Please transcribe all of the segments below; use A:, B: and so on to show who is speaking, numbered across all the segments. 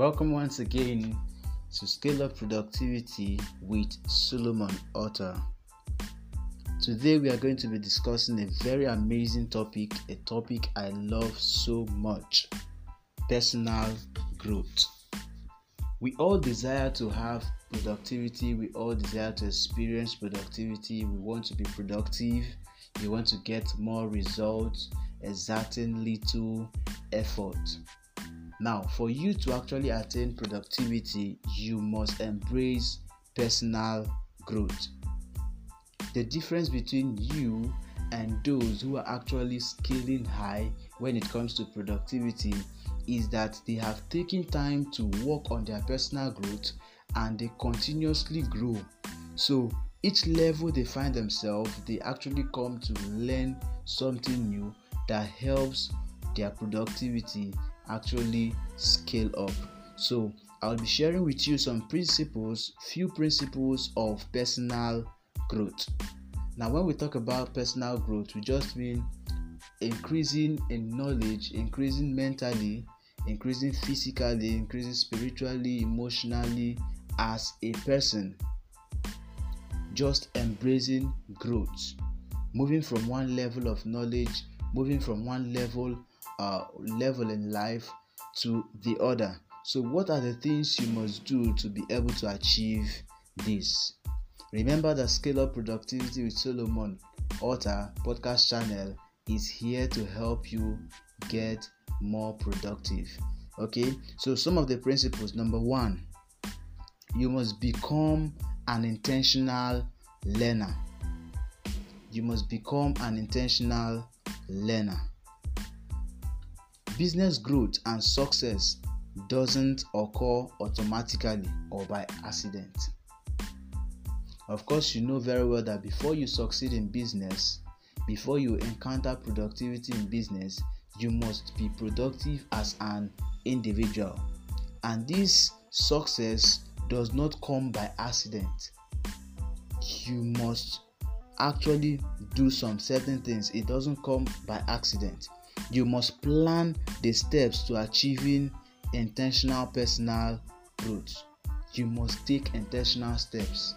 A: Welcome once again to Scale Up Productivity with Solomon Otter. Today we are going to be discussing a very amazing topic, a topic I love so much personal growth. We all desire to have productivity, we all desire to experience productivity, we want to be productive, we want to get more results, exerting little effort. Now, for you to actually attain productivity, you must embrace personal growth. The difference between you and those who are actually scaling high when it comes to productivity is that they have taken time to work on their personal growth and they continuously grow. So, each level they find themselves, they actually come to learn something new that helps their productivity actually scale up. So, I'll be sharing with you some principles, few principles of personal growth. Now, when we talk about personal growth, we just mean increasing in knowledge, increasing mentally, increasing physically, increasing spiritually, emotionally as a person. Just embracing growth, moving from one level of knowledge, moving from one level uh, level in life to the other. So, what are the things you must do to be able to achieve this? Remember that Scale Up Productivity with Solomon Otter podcast channel is here to help you get more productive. Okay, so some of the principles number one, you must become an intentional learner. You must become an intentional learner. Business growth and success doesn't occur automatically or by accident. Of course, you know very well that before you succeed in business, before you encounter productivity in business, you must be productive as an individual. And this success does not come by accident. You must actually do some certain things, it doesn't come by accident you must plan the steps to achieving intentional personal growth. You must take intentional steps.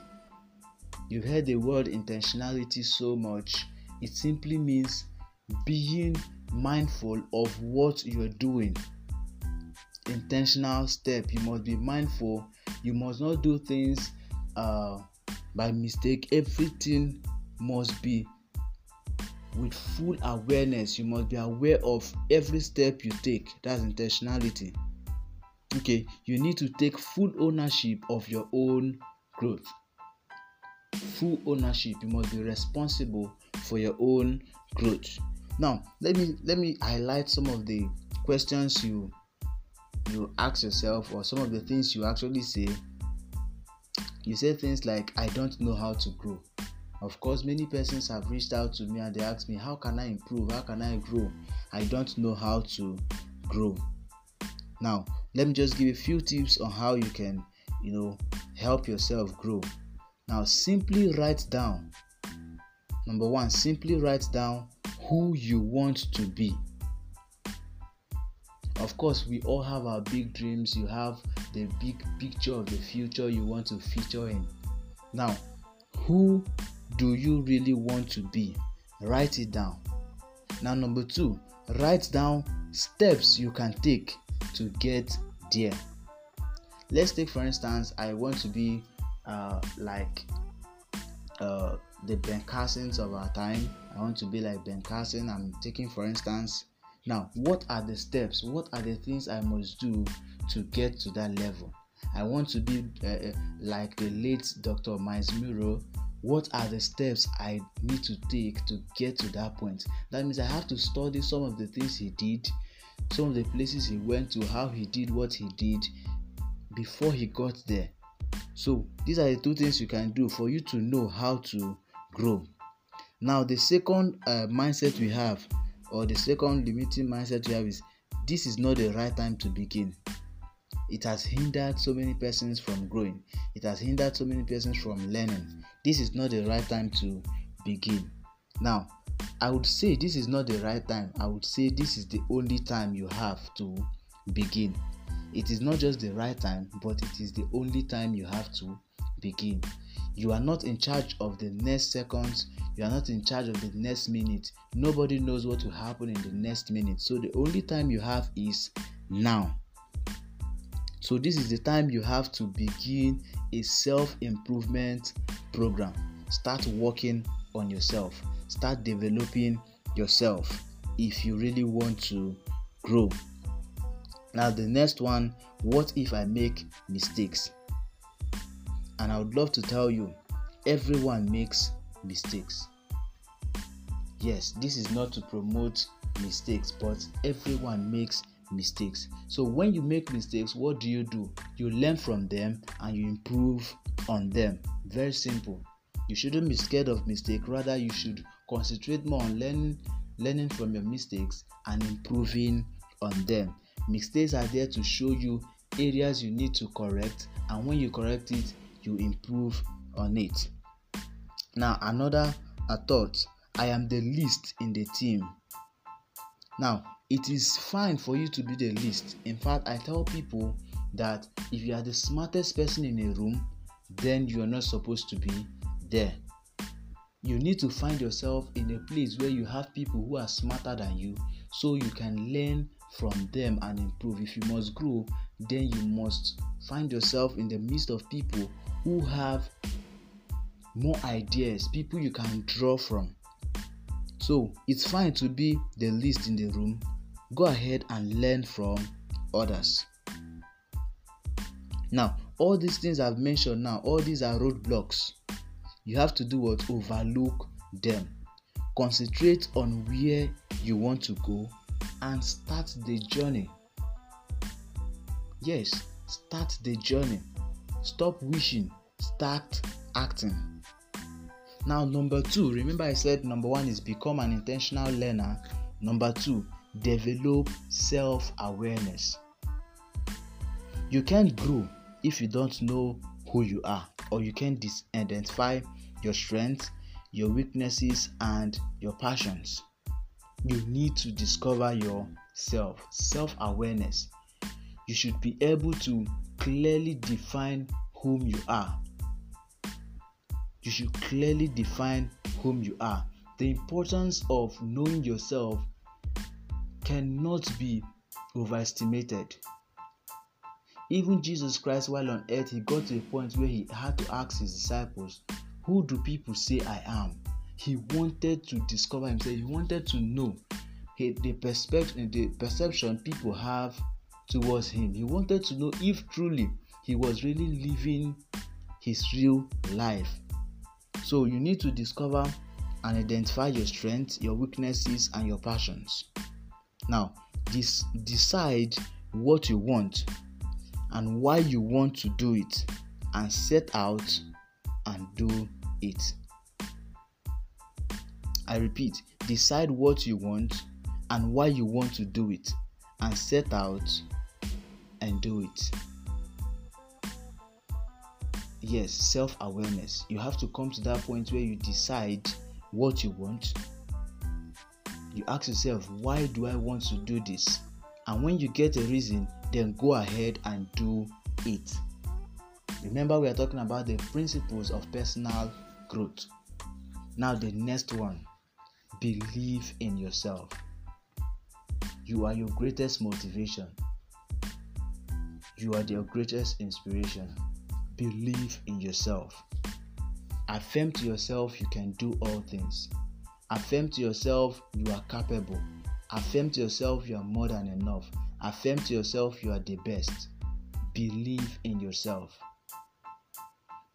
A: You've heard the word intentionality so much, it simply means being mindful of what you're doing. Intentional step, you must be mindful, you must not do things uh, by mistake. Everything must be with full awareness you must be aware of every step you take. That's intentionality. Okay you need to take full ownership of your own growth. Full ownership you must be responsible for your own growth. Now let me let me highlight some of the questions you you ask yourself or some of the things you actually say. You say things like i don't know how to grow of course, many persons have reached out to me and they ask me, How can I improve? How can I grow? I don't know how to grow. Now, let me just give a few tips on how you can, you know, help yourself grow. Now, simply write down. Number one, simply write down who you want to be. Of course, we all have our big dreams. You have the big picture of the future you want to feature in. Now, who do you really want to be? Write it down. Now, number two, write down steps you can take to get there. Let's take, for instance, I want to be uh, like uh, the Ben Carsons of our time. I want to be like Ben Carson. I'm taking, for instance, now, what are the steps? What are the things I must do to get to that level? I want to be uh, uh like the late Dr. Myles Munroe what are the steps I need to take to get to that point. That means I have to study some of the things he did, some of the places he went to, how he did what he did before he got there. So, these are the two things you can do for you to know how to grow. Now, the second uh, mindset we have, or the second limiting mindset we have, is this is not the right time to begin it has hindered so many persons from growing it has hindered so many persons from learning this is not the right time to begin now i would say this is not the right time i would say this is the only time you have to begin It is not just the right time, but it is the only time you have to begin. You are not in charge of the next seconds, you are not in charge of the next minute. Nobody knows what will happen in the next minute. So the only time you have is now. So this is the time you have to begin a self-improvement program. Start working on yourself. Start developing yourself if you really want to grow. Now the next one, what if I make mistakes? And I would love to tell you, everyone makes mistakes. Yes, this is not to promote mistakes, but everyone makes mistakes. So when you make mistakes, what do you do? You learn from them and you improve on them. Very simple. You shouldn't be scared of mistake, rather you should concentrate more on learning learning from your mistakes and improving on them. Mistakes are there to show you areas you need to correct and when you correct it, you improve on it. Now, another thought I am the least in the team. Now, it is fine for you to be the least. In fact, I tell people that if you are the smartest person in a room, then you are not supposed to be there. You need to find yourself in a place where you have people who are smarter than you so you can learn from them and improve. If you must grow, then you must find yourself in the midst of people who have more ideas, people you can draw from. So it's fine to be the least in the room. Go ahead and learn from others. Now, all these things I've mentioned now, all these are roadblocks. You have to do what? Overlook them. Concentrate on where you want to go and start the journey. Yes, start the journey. Stop wishing, start acting. Now, number two, remember I said number one is become an intentional learner. Number two, develop self awareness. You can't grow if you don't know who you are, or you can dis- identify your strengths, your weaknesses, and your passions. You need to discover yourself, self awareness. You should be able to clearly define whom you are you should clearly define whom you are. The importance of knowing yourself cannot be overestimated. Even Jesus Christ, while on earth, he got to a point where he had to ask his disciples, Who do people say I am? He wanted to discover himself, he wanted to know the perspective, the perception people have towards him. He wanted to know if truly he was really living his real life. So you need to discover and identify your strengths, your weaknesses, and your passions. Now, decide what you want and why you want to do it, and set out and do it. I repeat, decide what you want and why you want to do it, and set out and do it. Yes self awareness you have to come to that point where you decide what you want. You ask yourself why do i want to do this? And when you get a reason then go ahead and do it remember we are talking about the principles of personal growth now the next one believe in yourself you are your greatest motivation you are your greatest inspiration Believe in yourself. Affirm to yourself you can do all things. Affirm to yourself you are capable. Affirm to yourself you are more than enough. Affirm to yourself you are the best. Believe in yourself.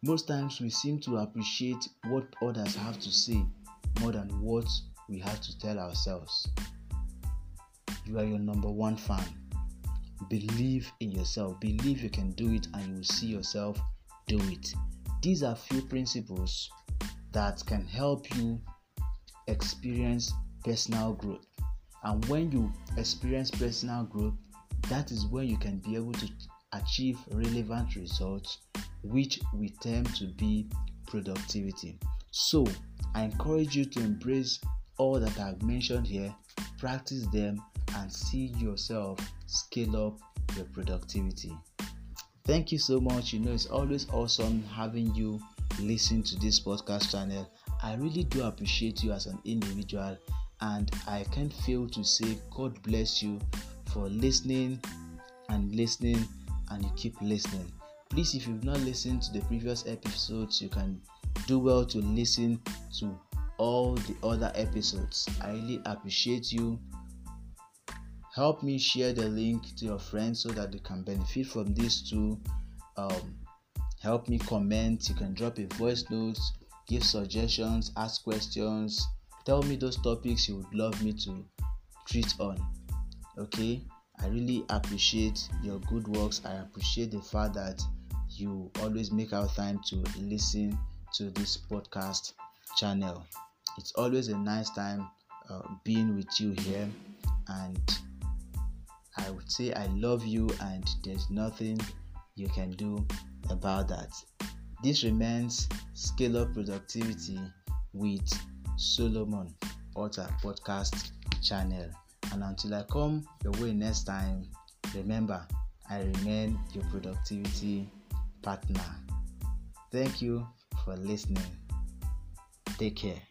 A: Most times we seem to appreciate what others have to say more than what we have to tell ourselves. You are your number one fan. Believe in yourself. Believe you can do it and you will see yourself do it. These are few principles that can help you experience personal growth. And when you experience personal growth, that is when you can be able to achieve relevant results, which we term to be productivity. So, I encourage you to embrace all that I've mentioned here, practice them, and see yourself scale up your productivity. Thank you so much. You know, it's always awesome having you listen to this podcast channel. I really do appreciate you as an individual, and I can't fail to say God bless you for listening and listening, and you keep listening. Please, if you've not listened to the previous episodes, you can do well to listen to all the other episodes. I really appreciate you. Help me share the link to your friends so that they can benefit from this too. Um, help me comment. You can drop a voice note, give suggestions, ask questions. Tell me those topics you would love me to treat on. Okay, I really appreciate your good works. I appreciate the fact that you always make our time to listen to this podcast channel. It's always a nice time uh, being with you here, and I would say I love you, and there's nothing you can do about that. This remains Scale Up Productivity with Solomon Author Podcast channel. And until I come your way next time, remember I remain your productivity partner. Thank you for listening. Take care.